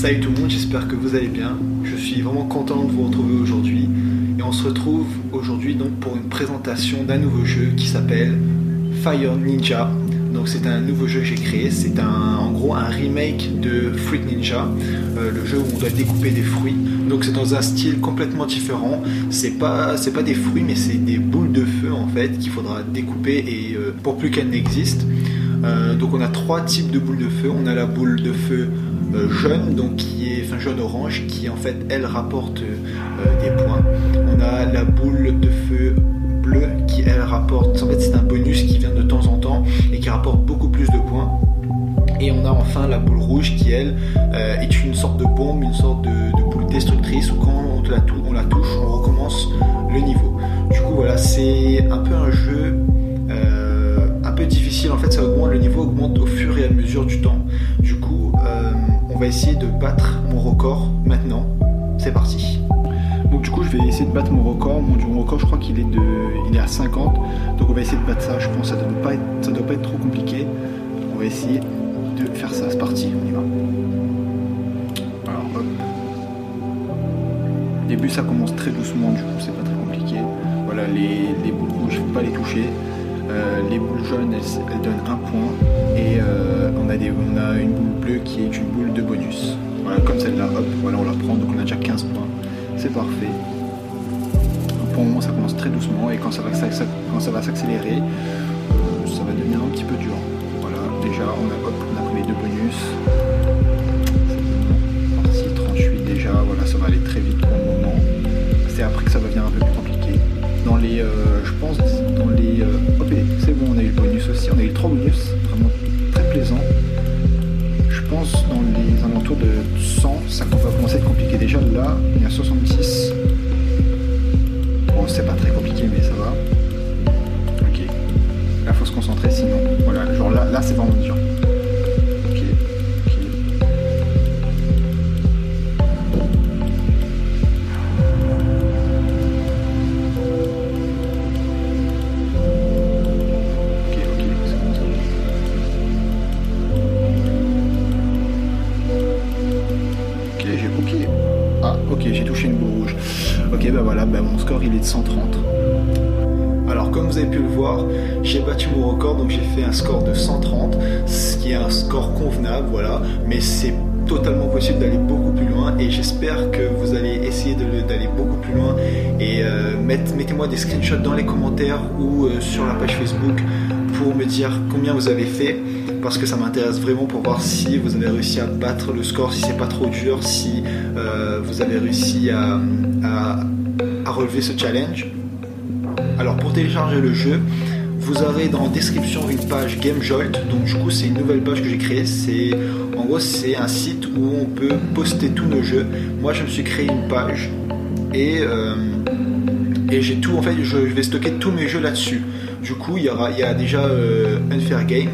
Salut tout le monde, j'espère que vous allez bien. Je suis vraiment content de vous retrouver aujourd'hui. Et on se retrouve aujourd'hui donc pour une présentation d'un nouveau jeu qui s'appelle Fire Ninja. Donc c'est un nouveau jeu que j'ai créé, c'est un, en gros un remake de Fruit Ninja, euh, le jeu où on doit découper des fruits. Donc c'est dans un style complètement différent. C'est pas c'est pas des fruits mais c'est des boules de feu en fait qu'il faudra découper et euh, pour plus qu'elles n'existent. Euh, donc on a trois types de boules de feu. On a la boule de feu jaune, donc qui est enfin jaune orange, qui en fait elle rapporte des points. On a la boule de feu bleue qui elle rapporte. En fait c'est un bonus qui vient de temps en temps et qui rapporte beaucoup plus de points. Et on a enfin la boule rouge qui, elle, euh, est une sorte de bombe, une sorte de, boule destructrice où quand on la, on la, touche, on recommence le niveau. Du coup, voilà, c'est un peu un jeu euh, un peu difficile. En fait, ça augmente, le niveau augmente au fur et à mesure du temps. Va essayer de battre mon record maintenant. C'est parti. Donc du coup je vais essayer de battre mon record. Mon, record je crois qu'il est de il est à 50. Donc on va essayer de battre ça. Je pense que ça ne doit pas être, trop compliqué. On va essayer de faire ça. C'est parti, on y va. Alors hop. Au début ça commence très doucement, du coup c'est pas très compliqué. Voilà, les, boules rouges, il faut pas les toucher. Euh, les boules jaunes, elles, donnent un point. Ça commence très doucement et quand ça va, s'accélérer, euh, ça va devenir un petit peu dur. Voilà, déjà, on a, pris les deux bonus. Parti 38 déjà, voilà, ça va aller très vite pour le moment. C'est après que ça va devenir un peu plus compliqué. Dans les, euh, je pense, dans les, euh, hop, c'est bon, on a eu le bonus aussi, on a eu trois bonus, vraiment très plaisant. Je pense dans les alentours de 100, ça va commencer à être compliqué. Déjà là, il y a 66. C'est pas très compliqué, mais ça va. Ok. Là, faut se concentrer sinon. Voilà, genre là, là c'est vraiment dur. J'ai touché une boule rouge. Ok, bah voilà, bah mon score il est de 130. Alors comme vous avez pu le voir, j'ai battu mon record, donc j'ai fait un score de 130, ce qui est un score convenable, voilà, mais c'est totalement possible d'aller beaucoup plus loin et j'espère que vous allez essayer d'aller beaucoup plus loin et euh, mettez-moi des screenshots dans les commentaires ou euh, sur la page Facebook pour me dire combien vous avez fait parce que ça m'intéresse vraiment pour voir si vous avez réussi à battre le score, si c'est pas trop dur, si euh, vous avez réussi à, relever ce challenge. Alors pour télécharger le jeu, vous aurez dans la description une page GameJolt. Donc du coup c'est une nouvelle page que j'ai créée. C'est en gros c'est un site où on peut poster tous nos jeux. Moi je me suis créé une page et euh, et j'ai tout en fait je vais stocker tous mes jeux là-dessus. Du coup il y aura a déjà euh, Unfair Game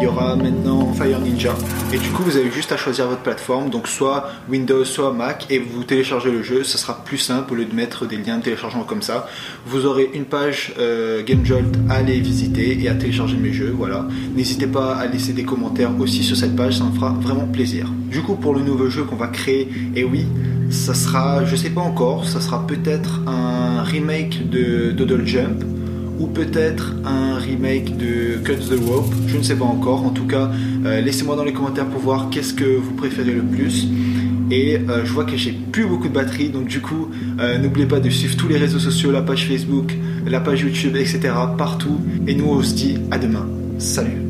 il y aura maintenant Fire Ninja. Et du coup, vous avez juste à choisir votre plateforme, donc soit Windows, soit Mac, et vous téléchargez le jeu. Ça sera plus simple au lieu de mettre des liens de téléchargement comme ça. Vous aurez une page euh, GameJolt à aller visiter et à télécharger mes jeux. Voilà. N'hésitez pas à laisser des commentaires aussi sur cette page, ça me fera vraiment plaisir. Du coup, pour le nouveau jeu qu'on va créer, et oui, ça sera, je sais pas encore, ça sera peut-être un remake de Doodle Jump ou peut-être un remake de Cut the Rope, je ne sais pas encore. En tout cas, euh, laissez-moi dans les commentaires pour voir qu'est-ce que vous préférez le plus. Et euh, je vois que j'ai plus beaucoup de batterie, donc du coup, euh, n'oubliez pas de suivre tous les réseaux sociaux, la page Facebook, la page YouTube, etc. partout. Et nous on se dit à demain. Salut